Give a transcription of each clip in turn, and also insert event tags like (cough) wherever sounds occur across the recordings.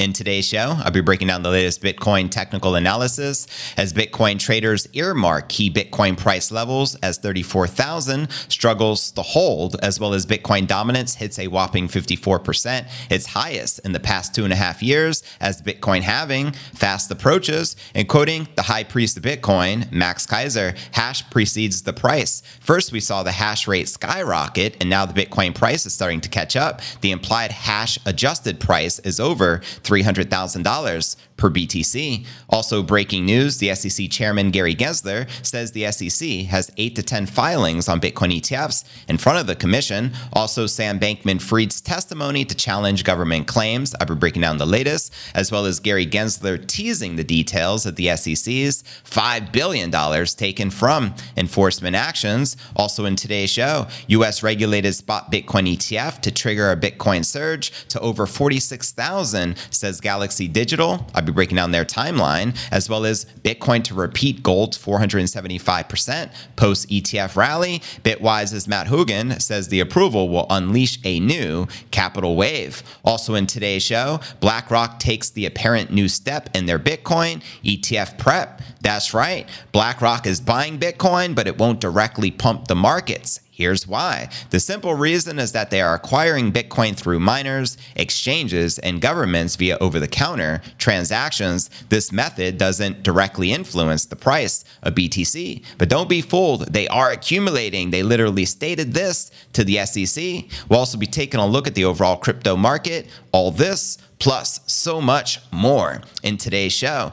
In today's show, I'll be breaking down the latest Bitcoin technical analysis as Bitcoin traders earmark key Bitcoin price levels as 34,000 struggles to hold, as well as Bitcoin dominance hits a whopping 54%, its highest in the past two and a half years, as Bitcoin halving fast approaches. And quoting the high priest of Bitcoin, Max Keiser, hash precedes the price. First, we saw the hash rate skyrocket, and now the Bitcoin price is starting to catch up. The implied hash adjusted price is over $300,000 per BTC. Also, breaking news the SEC chairman Gary Gensler says the SEC has 8 to 10 filings on Bitcoin ETFs in front of the commission. Also, Sam Bankman Fried's testimony to challenge government claims. I've been breaking down the latest, as well as Gary Gensler teasing the details of the SEC's $5 billion taken from enforcement actions. Also, in today's show, U.S. regulated spot Bitcoin ETF to trigger a Bitcoin surge to over 46,000 says Galaxy Digital. I'll be breaking down their timeline, as well as Bitcoin to repeat gold's 475% post ETF rally. Bitwise's Matt Hougan says the approval will unleash a new capital wave. Also in today's show, BlackRock takes the apparent new step in their Bitcoin ETF prep. That's right, BlackRock is buying Bitcoin, but it won't directly pump the markets. Here's why. The simple reason is that they are acquiring Bitcoin through miners, exchanges, and governments via over the counter transactions. This method doesn't directly influence the price of BTC. But don't be fooled, they are accumulating. They literally stated this to the SEC. We'll also be taking a look at the overall crypto market, all this, plus so much more in today's show.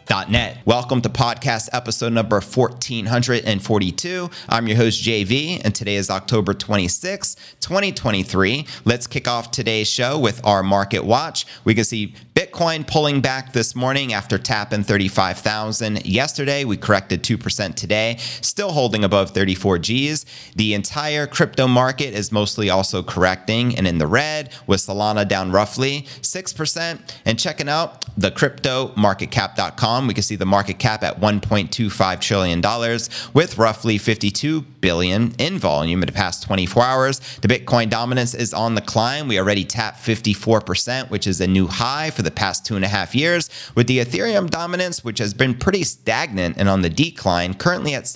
Net. Welcome to podcast episode number 1442. I'm your host, JV, and today is October 26, 2023. Let's kick off today's show with our market watch. We can see Bitcoin pulling back this morning after tapping 35,000 yesterday. We corrected 2% today, still holding above 34 Gs. The entire crypto market is mostly also correcting and in the red, with Solana down roughly 6%. And checking out the cryptomarketcap.com we can see the market cap at $1.25 trillion with roughly 52 billion in volume in the past 24 hours. The Bitcoin dominance is on the climb. We already tapped 54%, which is a new high for the past two and a half years, with the Ethereum dominance, which has been pretty stagnant and on the decline, currently at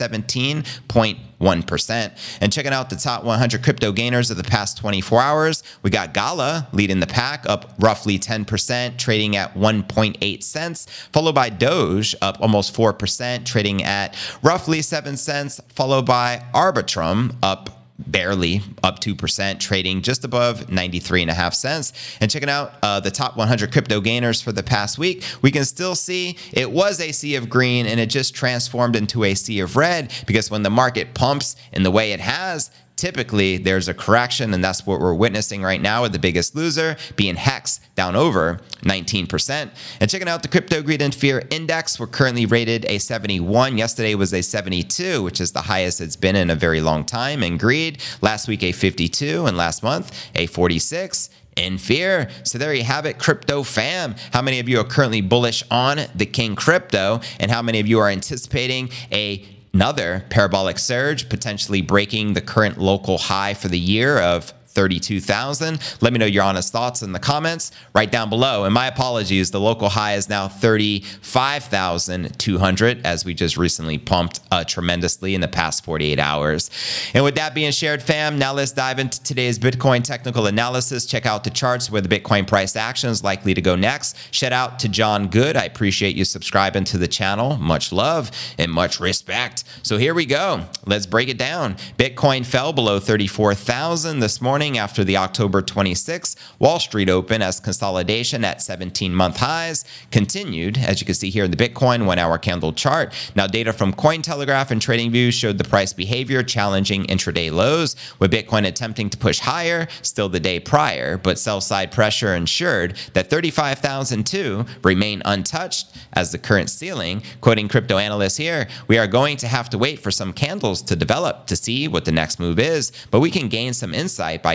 17.1%. And checking out the top 100 crypto gainers of the past 24 hours, we got Gala leading the pack up roughly 10%, trading at 1.8 cents, followed by Doge up almost 4%, trading at roughly 7 cents, followed by Arbitrum up barely up 2%, trading just above 93 and a half cents. And checking out uh, the top 100 crypto gainers for the past week, we can still see it was a sea of green and it just transformed into a sea of red because when the market pumps in the way it has, typically there's a correction, and that's what we're witnessing right now with the biggest loser being Hex down over 19%. And checking out the Crypto Greed and Fear Index, we're currently rated a 71. Yesterday was a 72, which is the highest it's been in a very long time. And Greed, last week a 52, and last month a 46 in fear. So there you have it, crypto fam. How many of you are currently bullish on the King crypto, and how many of you are anticipating a another parabolic surge, potentially breaking the current local high for the year of 32,000. Let me know your honest thoughts in the comments right down below. And my apologies, the local high is now 35,200 as we just recently pumped uh, tremendously in the past 48 hours. And with that being shared, fam, now let's dive into today's Bitcoin technical analysis. Check out the charts where the Bitcoin price action is likely to go next. Shout out to John Good. I appreciate you subscribing to the channel. Much love and much respect. So here we go. Let's break it down. Bitcoin fell below 34,000 this morning morning after the October 26 Wall Street open as consolidation at 17 month highs continued, as you can see here in the Bitcoin one hour candle chart. Now, data from Cointelegraph and TradingView showed the price behavior challenging intraday lows, with Bitcoin attempting to push higher still the day prior, but sell side pressure ensured that 35,002 remain untouched as the current ceiling. Quoting crypto analysts here, we are going to have to wait for some candles to develop to see what the next move is, but we can gain some insight by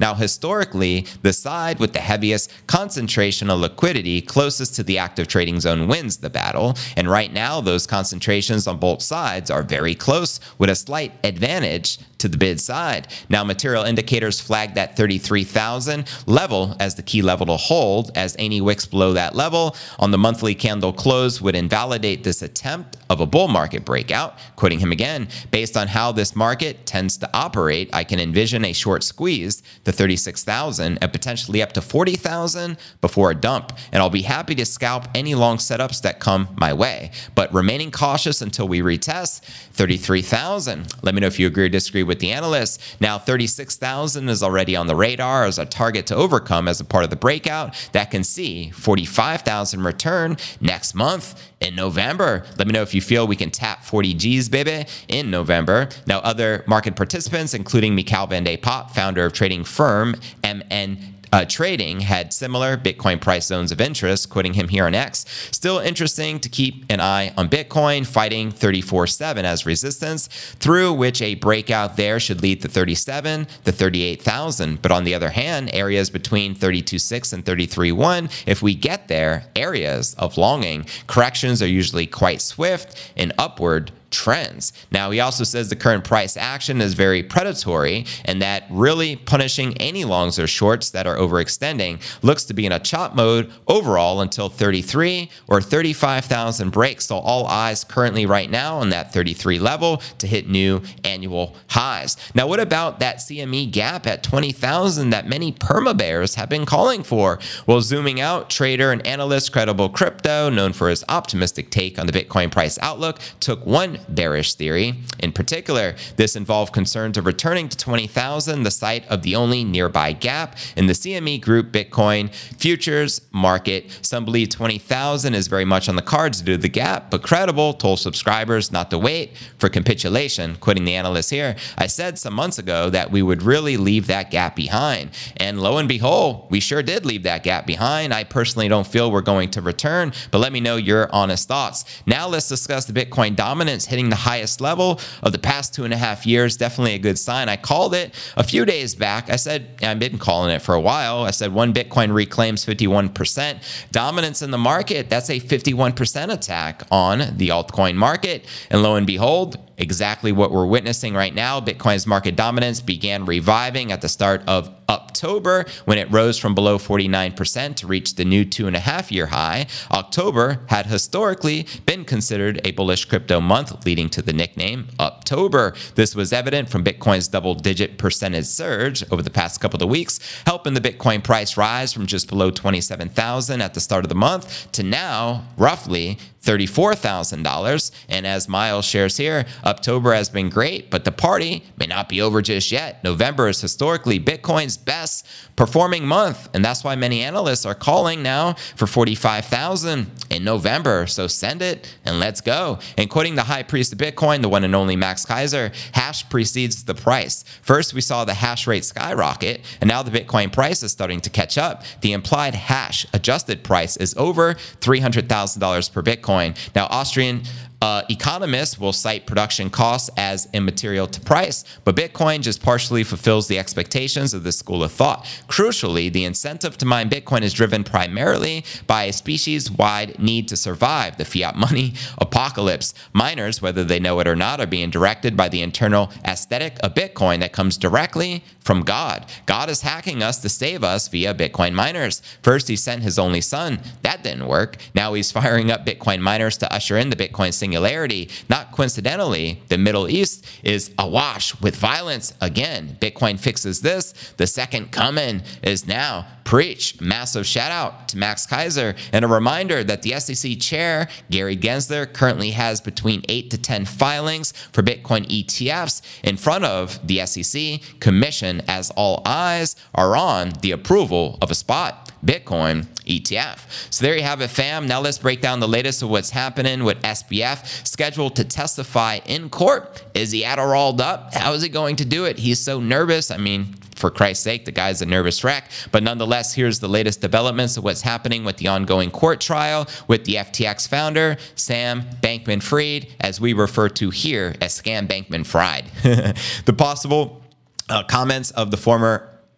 Now, historically, the side with the heaviest concentration of liquidity closest to the active trading zone wins the battle. And right now, those concentrations on both sides are very close with a slight advantage to the bid side. Now, material indicators flag that 33,000 level as the key level to hold, as any wicks below that level on the monthly candle close would invalidate this attempt of a bull market breakout. Quoting him again, based on how this market tends to operate, I can envision a short squeeze to 36,000 and potentially up to 40,000 before a dump. And I'll be happy to scalp any long setups that come my way, but remaining cautious until we retest 33,000. Let me know if you agree or disagree with the analysts. Now, 36,000 is already on the radar as a target to overcome as a part of the breakout that can see 45,000 return next month in November. Let me know if you feel we can tap 40 G's, baby, in November. Now, other market participants, including Michaël van de Poppe, founder of trading firm MN uh, trading had similar Bitcoin price zones of interest, quoting him here on X. Still interesting to keep an eye on Bitcoin fighting 34.7 as resistance, through which a breakout there should lead to 37 the 38,000. But on the other hand, areas between 32.6 and 33.1, if we get there, areas of longing. Corrections are usually quite swift and upward trends. Now, he also says the current price action is very predatory and that really punishing any longs or shorts that are overextending looks to be in a chop mode overall until 33 or 35,000 breaks. So, all eyes currently right now on that 33 level to hit new annual highs. Now, what about that CME gap at 20,000 that many perma bears have been calling for? Well, zooming out, trader and analyst Credible Crypto, known for his optimistic take on the Bitcoin price outlook, took one bearish theory. In particular, this involved concerns of returning to 20,000, the site of the only nearby gap in the CME Group Bitcoin futures market. Some believe 20,000 is very much on the cards due to the gap, but Credible told subscribers not to wait for capitulation. Quitting the analyst here, I said some months ago that we would really leave that gap behind. And lo and behold, we sure did leave that gap behind. I personally don't feel we're going to return, but let me know your honest thoughts. Now let's discuss the Bitcoin dominance hitting the highest level of the past two and a half years. Definitely a good sign. I called it a few days back. I said, I've been calling it for a while. I said, one Bitcoin reclaims 51%. Dominance in the market, that's a 51% attack on the altcoin market. And lo and behold, exactly what we're witnessing right now. Bitcoin's market dominance began reviving at the start of October when it rose from below 49% to reach the new two and a half year high. Uptober had historically been considered a bullish crypto month, leading to the nickname October. This was evident from Bitcoin's double digit percentage surge over the past couple of weeks, helping the Bitcoin price rise from just below 27,000 at the start of the month to now roughly $34,000. And as Miles shares here, October has been great, but the party may not be over just yet. November is historically Bitcoin's best performing month. And that's why many analysts are calling now for 45,000 in November. So send it and let's go. And quoting the high priest of Bitcoin, the one and only Max Keiser, hash precedes the price. First, we saw the hash rate skyrocket, and now the Bitcoin price is starting to catch up. The implied hash adjusted price is over $300,000 per Bitcoin. Now, Austrian uh, economists will cite production costs as immaterial to price, but Bitcoin just partially fulfills the expectations of this school of thought. Crucially, the incentive to mine Bitcoin is driven primarily by a species wide need to survive the fiat money (laughs) apocalypse. Miners, whether they know it or not, are being directed by the internal aesthetic of Bitcoin that comes directly from God. God is hacking us to save us via Bitcoin miners. First, he sent his only son. That didn't work. Now he's firing up Bitcoin miners to usher in the Bitcoin singularity. Not coincidentally, the Middle East is awash with violence again. Bitcoin fixes this. The second coming is now. Preach. Massive shout out to Max Keiser And a reminder that the SEC chair, Gary Gensler, currently has between 8 to 10 filings for Bitcoin ETFs in front of the SEC Commission as all eyes are on the approval of a spot Bitcoin ETF. So there you have it, fam. Now let's break down the latest of what's happening with SBF scheduled to testify in court. Is he Adderalled up? How is he going to do it? He's so nervous. I mean, for Christ's sake, the guy's a nervous wreck. But nonetheless, here's the latest developments of what's happening with the ongoing court trial with the FTX founder, Sam Bankman Fried, as we refer to here as Scam Bankman Fried. (laughs) the possible uh, comments of the former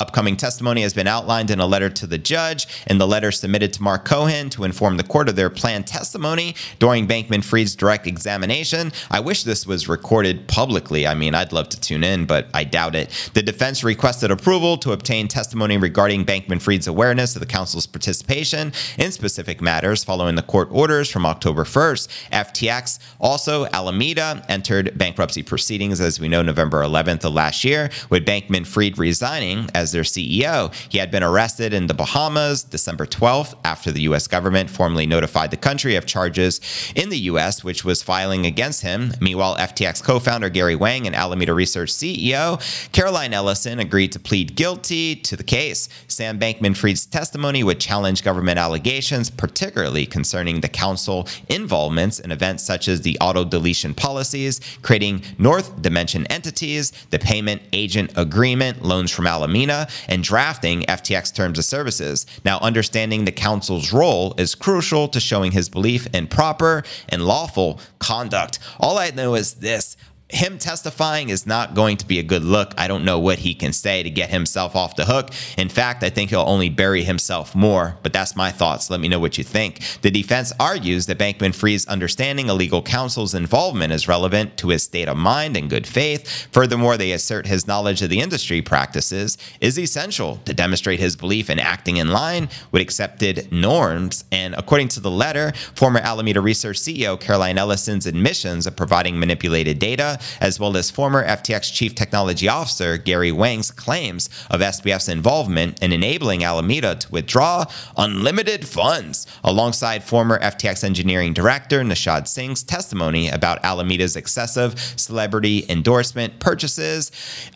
Upcoming testimony has been outlined in a letter to the judge, and the letter submitted to Mark Cohen to inform the court of their planned testimony during Bankman Fried's direct examination. I wish this was recorded publicly. I mean, I'd love to tune in, but I doubt it. The defense requested approval to obtain testimony regarding Bankman Fried's awareness of the counsel's participation in specific matters following the court orders from October 1st. FTX, also Alameda, entered bankruptcy proceedings, as we know, November 11th of last year, with Bankman Fried resigning as their CEO. He had been arrested in the Bahamas December 12th after the U.S. government formally notified the country of charges in the U.S., which was filing against him. Meanwhile, FTX co founder Gary Wang and Alameda Research CEO Caroline Ellison agreed to plead guilty to the case. Sam Bankman Fried's testimony would challenge government allegations, particularly concerning the council involvements in events such as the auto deletion policies, creating North Dimension entities, the payment agent agreement, loans from Alameda, and drafting FTX terms of services. Now, understanding the council's role is crucial to showing his belief in proper and lawful conduct. All I know is this him testifying is not going to be a good look. I don't know what he can say to get himself off the hook. In fact, I think he'll only bury himself more, but that's my thoughts. Let me know what you think. The defense argues that Bankman Fried's understanding of legal counsel's involvement is relevant to his state of mind and good faith. Furthermore, they assert his knowledge of the industry practices is essential to demonstrate his belief in acting in line with accepted norms. And according to the letter, former Alameda Research CEO Caroline Ellison's admissions of providing manipulated data as well as former FTX Chief Technology Officer Gary Wang's claims of SBF's involvement in enabling Alameda to withdraw unlimited funds, alongside former FTX Engineering Director Nishad Singh's testimony about Alameda's excessive celebrity endorsement purchases,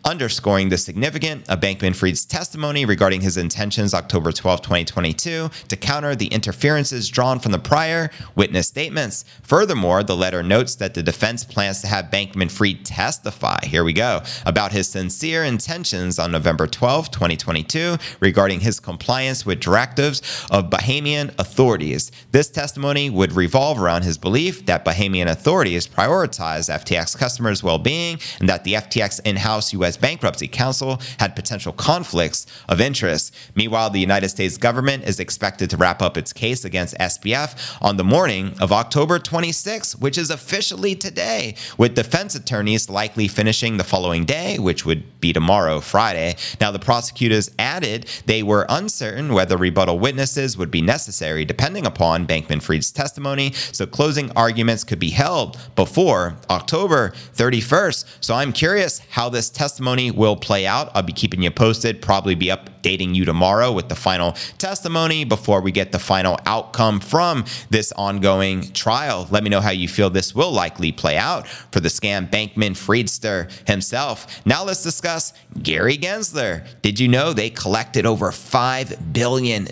underscoring the significance of Bankman Fried's testimony regarding his intentions October 12, 2022, to counter the interferences drawn from the prior witness statements. Furthermore, the letter notes that the defense plans to have Bankman Fried testify. Here we go. About his sincere intentions on November 12, 2022, regarding his compliance with directives of Bahamian authorities. This testimony would revolve around his belief that Bahamian authorities prioritize FTX customers' well being and that the FTX in house U.S. bankruptcy counsel had potential conflicts of interest. Meanwhile, the United States government is expected to wrap up its case against SBF on the morning of October 26, which is officially today, with defense attorneys likely finishing the following day, which would be tomorrow, Friday. Now, the prosecutors added they were uncertain whether rebuttal witnesses would be necessary depending upon Bankman Fried's testimony, so closing arguments could be held before October 31st. So I'm curious how this testimony will play out. I'll be keeping you posted, probably be updating you tomorrow with the final testimony before we get the final outcome from this ongoing trial. Let me know how you feel this will likely play out for the scam Bankman Friedster himself. Now let's discuss Gary Gensler. Did you know they collected over $5 billion?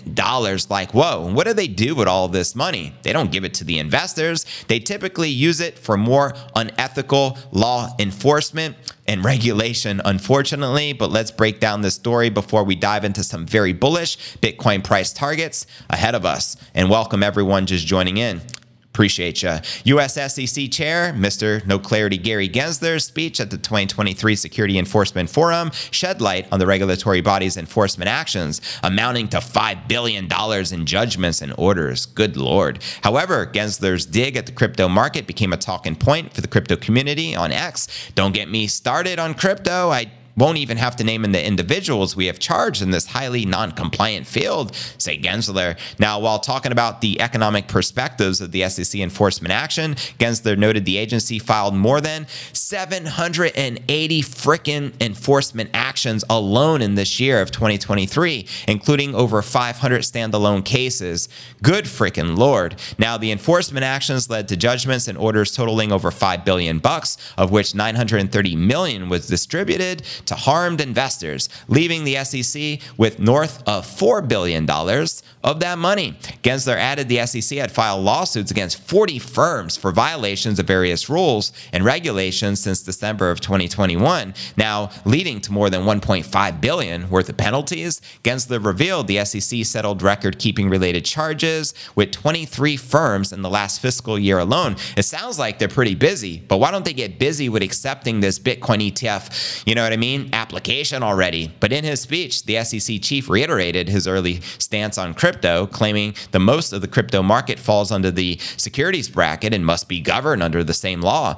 Like, whoa, what do they do with all this money? They don't give it to the investors. They typically use it for more unethical law enforcement and regulation, unfortunately. But let's break down this story before we dive into some very bullish Bitcoin price targets ahead of us. And welcome everyone just joining in. Appreciate you. U.S. SEC Chair, Mr. No Clarity Gary Gensler's speech at the 2023 Security Enforcement Forum shed light on the regulatory body's enforcement actions, amounting to $5 billion in judgments and orders. Good Lord. However, Gensler's dig at the crypto market became a talking point for the crypto community on X. Don't get me started on crypto. I won't even have to name in the individuals we have charged in this highly non compliant field, say Gensler. Now, while talking about the economic perspectives of the SEC enforcement action, Gensler noted the agency filed more than 780 frickin' enforcement actions alone in this year of 2023, including over 500 standalone cases. Good frickin' lord. Now, the enforcement actions led to judgments and orders totaling over 5 billion bucks, of which 930 million was distributed to harmed investors, leaving the SEC with north of $4 billion of that money. Gensler added the SEC had filed lawsuits against 40 firms for violations of various rules and regulations since December of 2021, now leading to more than 1.5 billion worth of penalties. Gensler revealed the SEC settled record-keeping related charges with 23 firms in the last fiscal year alone. It sounds like they're pretty busy, but why don't they get busy with accepting this Bitcoin ETF? You know what I mean? application already. But in his speech, the SEC chief reiterated his early stance on crypto, claiming the most of the crypto market falls under the securities bracket and must be governed under the same law.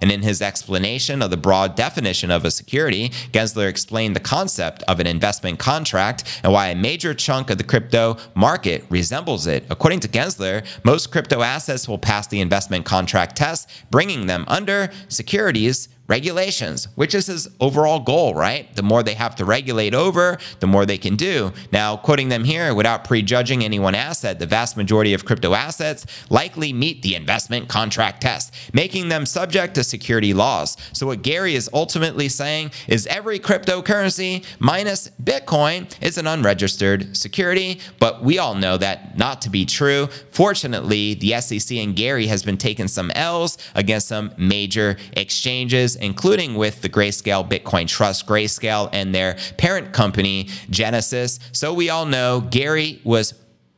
And in his explanation of the broad definition of a security, Gensler explained the concept of an investment contract and why a major chunk of the crypto market resembles it. According to Gensler, most crypto assets will pass the investment contract test, bringing them under securities regulations, which is his overall goal, right? The more they have to regulate over, the more they can do. Now, quoting them here, without prejudging any one asset, the vast majority of crypto assets likely meet the investment contract test, making them subject to security laws. So, what Gary is ultimately saying is every cryptocurrency minus Bitcoin is an unregistered security, but we all know that not to be true. Fortunately, the SEC and Gary has been taking some L's against some major exchanges including with the Grayscale Bitcoin Trust, Grayscale, and their parent company, Genesis. So we all know Gary was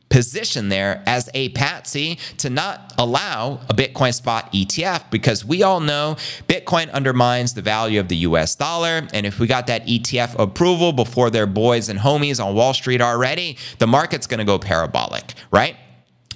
positioned there as a patsy to not allow a Bitcoin spot ETF because we all know Bitcoin undermines the value of the US dollar. And if we got that ETF approval before their boys and homies on Wall Street already, the market's going to go parabolic, right?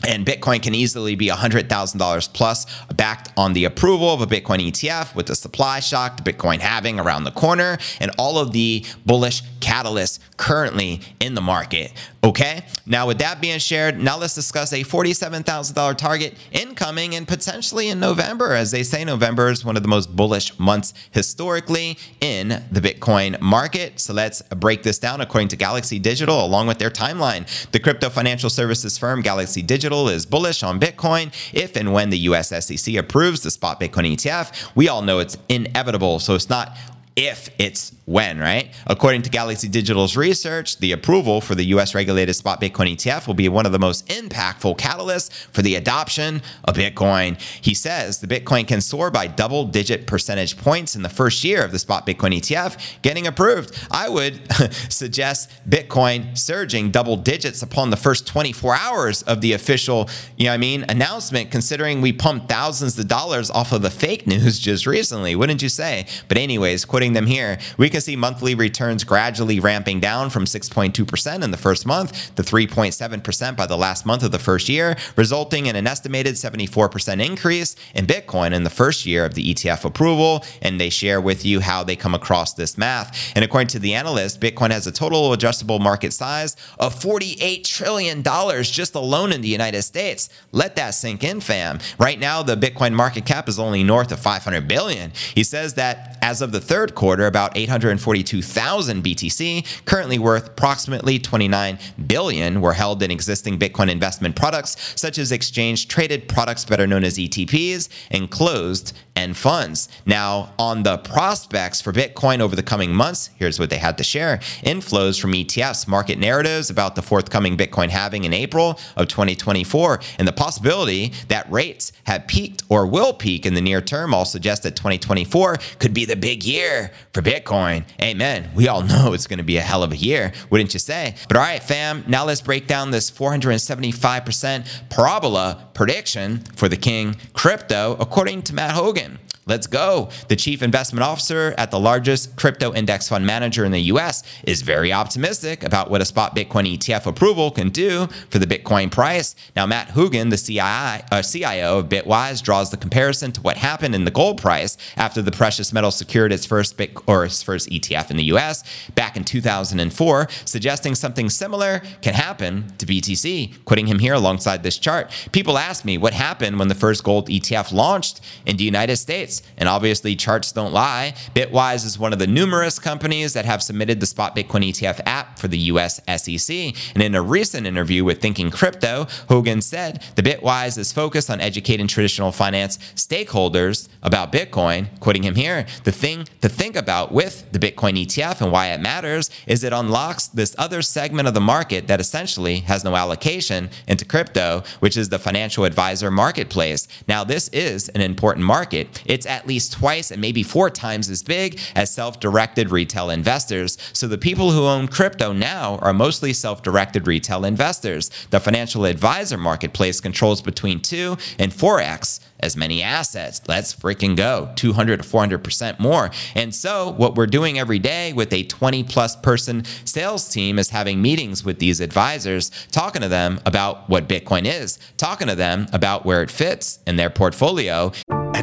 And Bitcoin can easily be $100,000 plus backed on the approval of a Bitcoin ETF with the supply shock, the Bitcoin halving around the corner, and all of the bullish catalysts currently in the market. Okay, now with that being shared, now let's discuss a $47,000 target incoming and potentially in November. As they say, November is one of the most bullish months historically in the Bitcoin market. So let's break this down according to Galaxy Digital along with their timeline. The crypto financial services firm Galaxy Digital Digital is bullish on Bitcoin if and when the US SEC approves the spot Bitcoin ETF. We all know it's inevitable, so it's not if it's when, right? According to Galaxy Digital's research, the approval for the US regulated spot Bitcoin ETF will be one of the most impactful catalysts for the adoption of Bitcoin. He says the Bitcoin can soar by double digit percentage points in the first year of the spot Bitcoin ETF getting approved. I would (laughs) suggest Bitcoin surging double digits upon the first 24 hours of the official, you know I mean, announcement, considering we pumped thousands of dollars off of the fake news (laughs) just recently, wouldn't you say? But, anyways, quoting them here, we see monthly returns gradually ramping down from 6.2% in the first month to 3.7% by the last month of the first year, resulting in an estimated 74% increase in Bitcoin in the first year of the ETF approval. And they share with you how they come across this math. And according to the analyst, Bitcoin has a total adjustable market size of $48 trillion just alone in the United States. Let that sink in, fam. Right now, the Bitcoin market cap is only north of 500 billion. He says that as of the third quarter, about 842,000 BTC, currently worth approximately 29 billion, were held in existing Bitcoin investment products such as exchange traded products, better known as ETPs, and closed end funds. Now, on the prospects for Bitcoin over the coming months, here's what they had to share inflows from ETFs, market narratives about the forthcoming Bitcoin halving in April of 2024, and the possibility that rates have peaked or will peak in the near term all suggest that 2024 could be the big year for Bitcoin. Amen. We all (laughs) know it's going to be a hell of a year, wouldn't you say? But all right, fam, now let's break down this 475% parabola prediction for the king crypto, according to Matt Hougan. Let's go. The chief investment officer at the largest crypto index fund manager in the US is very optimistic about what a spot Bitcoin ETF approval can do for the Bitcoin price. Now, Matt Hougan, the CII, uh, CIO of Bitwise, draws the comparison to what happened in the gold price after the precious metal secured its first Bit or its first ETF in the US back in 2004, suggesting something similar can happen to BTC. Quoting him here alongside this chart, people ask me what happened when the first gold ETF launched in the United States. And obviously, charts don't lie. Bitwise is one of the numerous companies that have submitted the Spot Bitcoin ETF app for the US SEC. And in a recent interview with Thinking Crypto, Hougan said the Bitwise is focused on educating traditional finance stakeholders about Bitcoin. Quoting him here, the thing to think about with the Bitcoin ETF and why it matters is it unlocks this other segment of the market that essentially has no allocation into crypto, which is the financial advisor marketplace. Now, this is an important market. It it's at least twice and maybe four times as big as self directed retail investors. So the people who own crypto now are mostly self directed retail investors. The financial advisor marketplace controls between 2 and 4x as many assets. Let's freaking go. 200 to 400% more. And so, what we're doing every day with a 20 plus person sales team is having meetings with these advisors, talking to them about what Bitcoin is, talking to them about where it fits in their portfolio.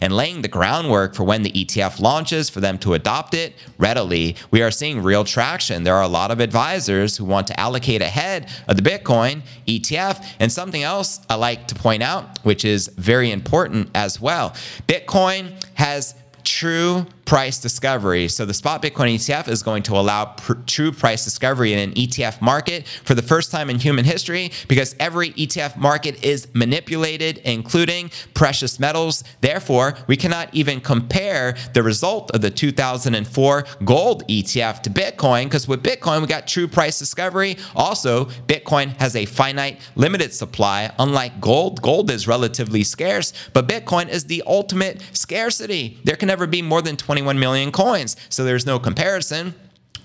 and laying the groundwork for when the ETF launches for them to adopt it readily. We are seeing real traction. There are a lot of advisors who want to allocate ahead of the Bitcoin ETF. And something else I like to point out, which is very important as well Bitcoin has true price discovery. So the spot Bitcoin ETF is going to allow pr- true price discovery in an ETF market for the first time in human history because every ETF market is manipulated, including precious metals. Therefore, we cannot even compare the result of the 2004 gold ETF to Bitcoin because with Bitcoin, we got true price discovery. Also, Bitcoin has a finite, limited supply. Unlike gold, gold is relatively scarce, but Bitcoin is the ultimate scarcity. There can never be more than 20 21 million coins. So there's no comparison.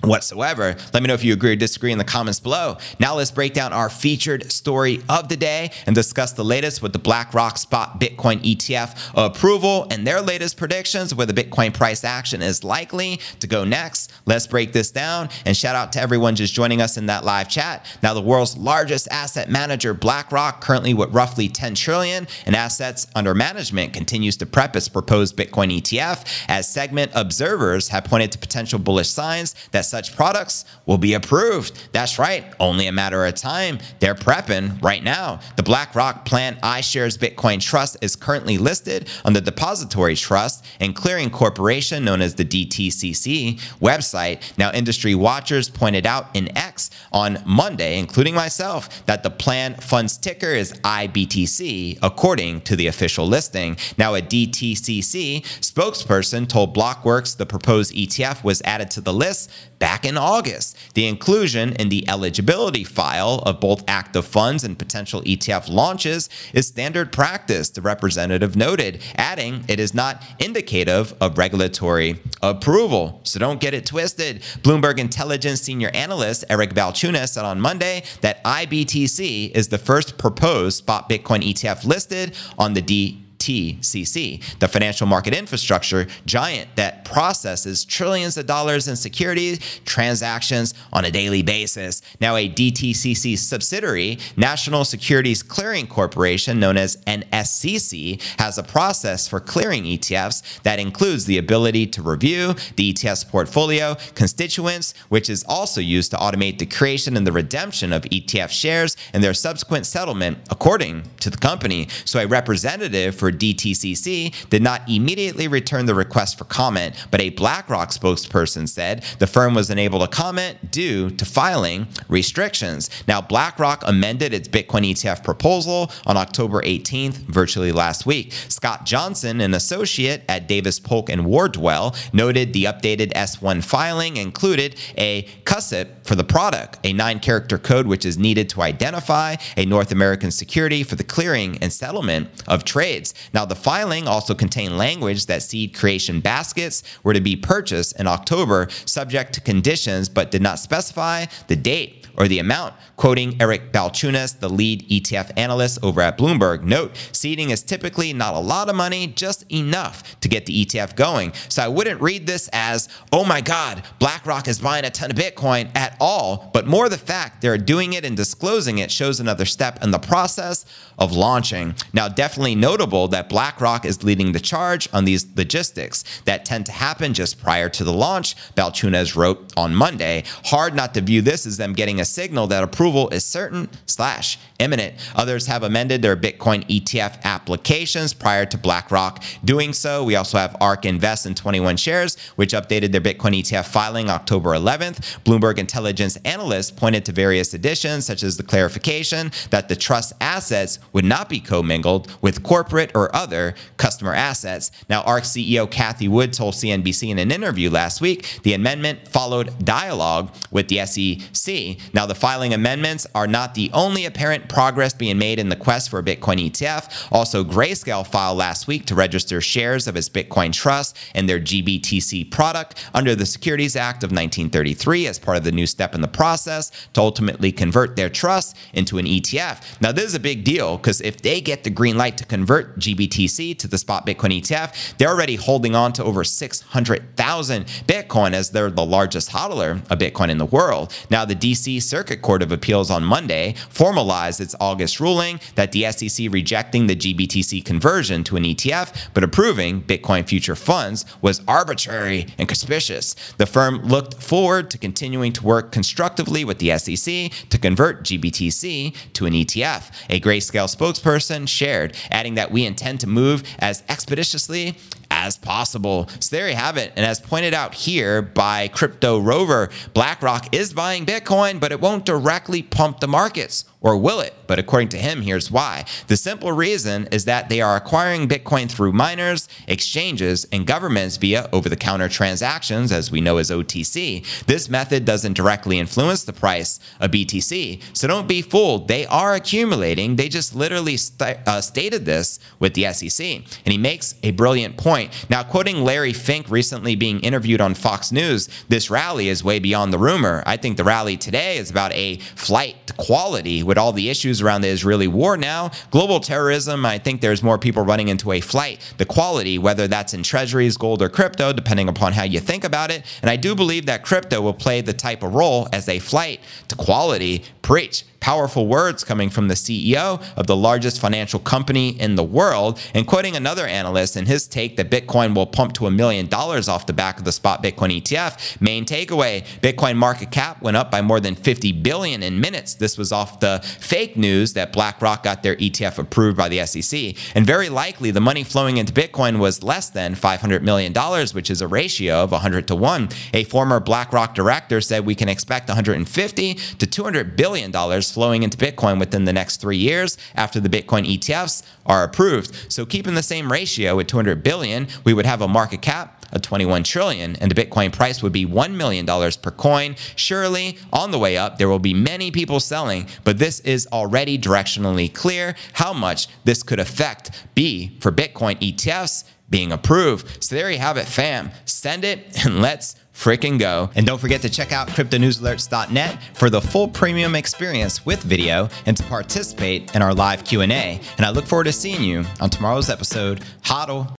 Whatsoever. Let me know if you agree or disagree in the comments below. Now let's break down our featured story of the day and discuss the latest with the BlackRock Spot Bitcoin ETF approval and their latest predictions where the Bitcoin price action is likely to go next. Let's break this down and shout out to everyone just joining us in that live chat. Now the world's largest asset manager BlackRock currently with roughly 10 trillion in assets under management continues to prep its proposed Bitcoin ETF as segment observers have pointed to potential bullish signs that such products will be approved. That's right, only a matter of time. They're prepping right now. The BlackRock Plan iShares Bitcoin Trust is currently listed on the Depository Trust and Clearing Corporation, known as the DTCC website. Now, industry watchers pointed out in X on Monday, including myself, that the plan fund's ticker is IBTC, according to the official listing. Now, a DTCC spokesperson told Blockworks the proposed ETF was added to the list back in August. The inclusion in the eligibility file of both active funds and potential ETF launches is standard practice, the representative noted, adding it is not indicative of regulatory approval. So don't get it twisted. Bloomberg Intelligence senior analyst Eric Balchunas said on Monday that IBTC is the first proposed spot Bitcoin ETF listed on the D FTCC, the financial market infrastructure giant that processes trillions of dollars in securities transactions on a daily basis. Now, a DTCC subsidiary, National Securities Clearing Corporation, known as NSCC, has a process for clearing ETFs that includes the ability to review the ETF's portfolio constituents, which is also used to automate the creation and the redemption of ETF shares and their subsequent settlement, according to the company. So, a representative for DTCC did not immediately return the request for comment, but a BlackRock spokesperson said the firm was unable to comment due to filing restrictions. Now, BlackRock amended its Bitcoin ETF proposal on October 18th, virtually last week. Scott Johnson, an associate at Davis Polk and Wardwell, noted the updated S1 filing included a CUSIP for the product, a nine character code which is needed to identify a North American security for the clearing and settlement of trades. Now, the filing also contained language that seed creation baskets were to be purchased in October, subject to conditions, but did not specify the date or the amount. Quoting Eric Balchunas, the lead ETF analyst over at Bloomberg, note seeding is typically not a lot of money, just enough to get the ETF going. So I wouldn't read this as, oh my God, BlackRock is buying a ton of Bitcoin at all, but more the fact they're doing it and disclosing it shows another step in the process of launching. Now, definitely notable that BlackRock is leading the charge on these logistics that tend to happen just prior to the launch, Balchunas wrote on Monday. Hard not to view this as them getting a signal that approval is certain slash imminent. Others have amended their Bitcoin ETF applications prior to BlackRock doing so. We also have ARK Invest and 21 shares, which updated their Bitcoin ETF filing October 11th. Bloomberg intelligence analysts pointed to various additions, such as the clarification that the trust assets would not be commingled with corporate or other customer assets. Now, ARK CEO Cathie Wood told CNBC in an interview last week the amendment followed dialogue with the SEC. Now, the filing amendments are not the only apparent progress being made in the quest for a Bitcoin ETF. Also, Grayscale filed last week to register shares of its Bitcoin trust and their GBTC product under the Securities Act of 1933 as part of the new step in the process to ultimately convert their trust into an ETF. Now, this is a big deal because if they get the green light to convert GBTC to the spot Bitcoin ETF, they're already holding on to over 600,000 Bitcoin as they're the largest hodler of Bitcoin in the world. Now, the DC Circuit Court of Appeals on Monday formalized its August ruling that the SEC rejecting the GBTC conversion to an ETF but approving Bitcoin future funds was arbitrary and conspicuous. The firm looked forward to continuing to work constructively with the SEC to convert GBTC to an ETF. A Grayscale spokesperson shared, adding that we intend to move as expeditiously as possible. So there you have it. And as pointed out here by Crypto Rover, BlackRock is buying Bitcoin, but it won't directly pump the markets. Or will it? But according to him, here's why. The simple reason is that they are acquiring Bitcoin through miners, exchanges, and governments via over the counter transactions, as we know as OTC. This method doesn't directly influence the price of BTC. So don't be fooled. They are accumulating. They just literally st- uh, stated this with the SEC. And he makes a brilliant point point. Now, quoting Larry Fink recently being interviewed on Fox News, this rally is way beyond the rumor. I think the rally today is about a flight to quality with all the issues around the Israeli war now. Global terrorism, I think there's more people running into a flight the quality, whether that's in treasuries, gold, or crypto, depending upon how you think about it. And I do believe that crypto will play the type of role as a flight to quality. Preach powerful words coming from the CEO of the largest financial company in the world, and quoting another analyst in his take that Bitcoin will pump to a million dollars off the back of the spot Bitcoin ETF. Main takeaway Bitcoin market cap went up by more than 50 billion in minutes. This was off the fake news that BlackRock got their ETF approved by the SEC. And very likely the money flowing into Bitcoin was less than $500 million, which is a ratio of 100 to 1. A former BlackRock director said we can expect 150 to 200 billion dollars flowing into Bitcoin within the next three years after the Bitcoin ETFs are approved. So keeping the same ratio at 200 billion, we would have a market cap of 21 trillion and the Bitcoin price would be $1 million per coin. Surely on the way up, there will be many people selling, but this is already directionally clear how much this could affect B for Bitcoin ETFs being approved. So there you have it, fam. Send it and let's freaking go. And don't forget to check out cryptonewsalerts.net for the full premium experience with video and to participate in our live Q&A. And I look forward to seeing you on tomorrow's episode. Hodl.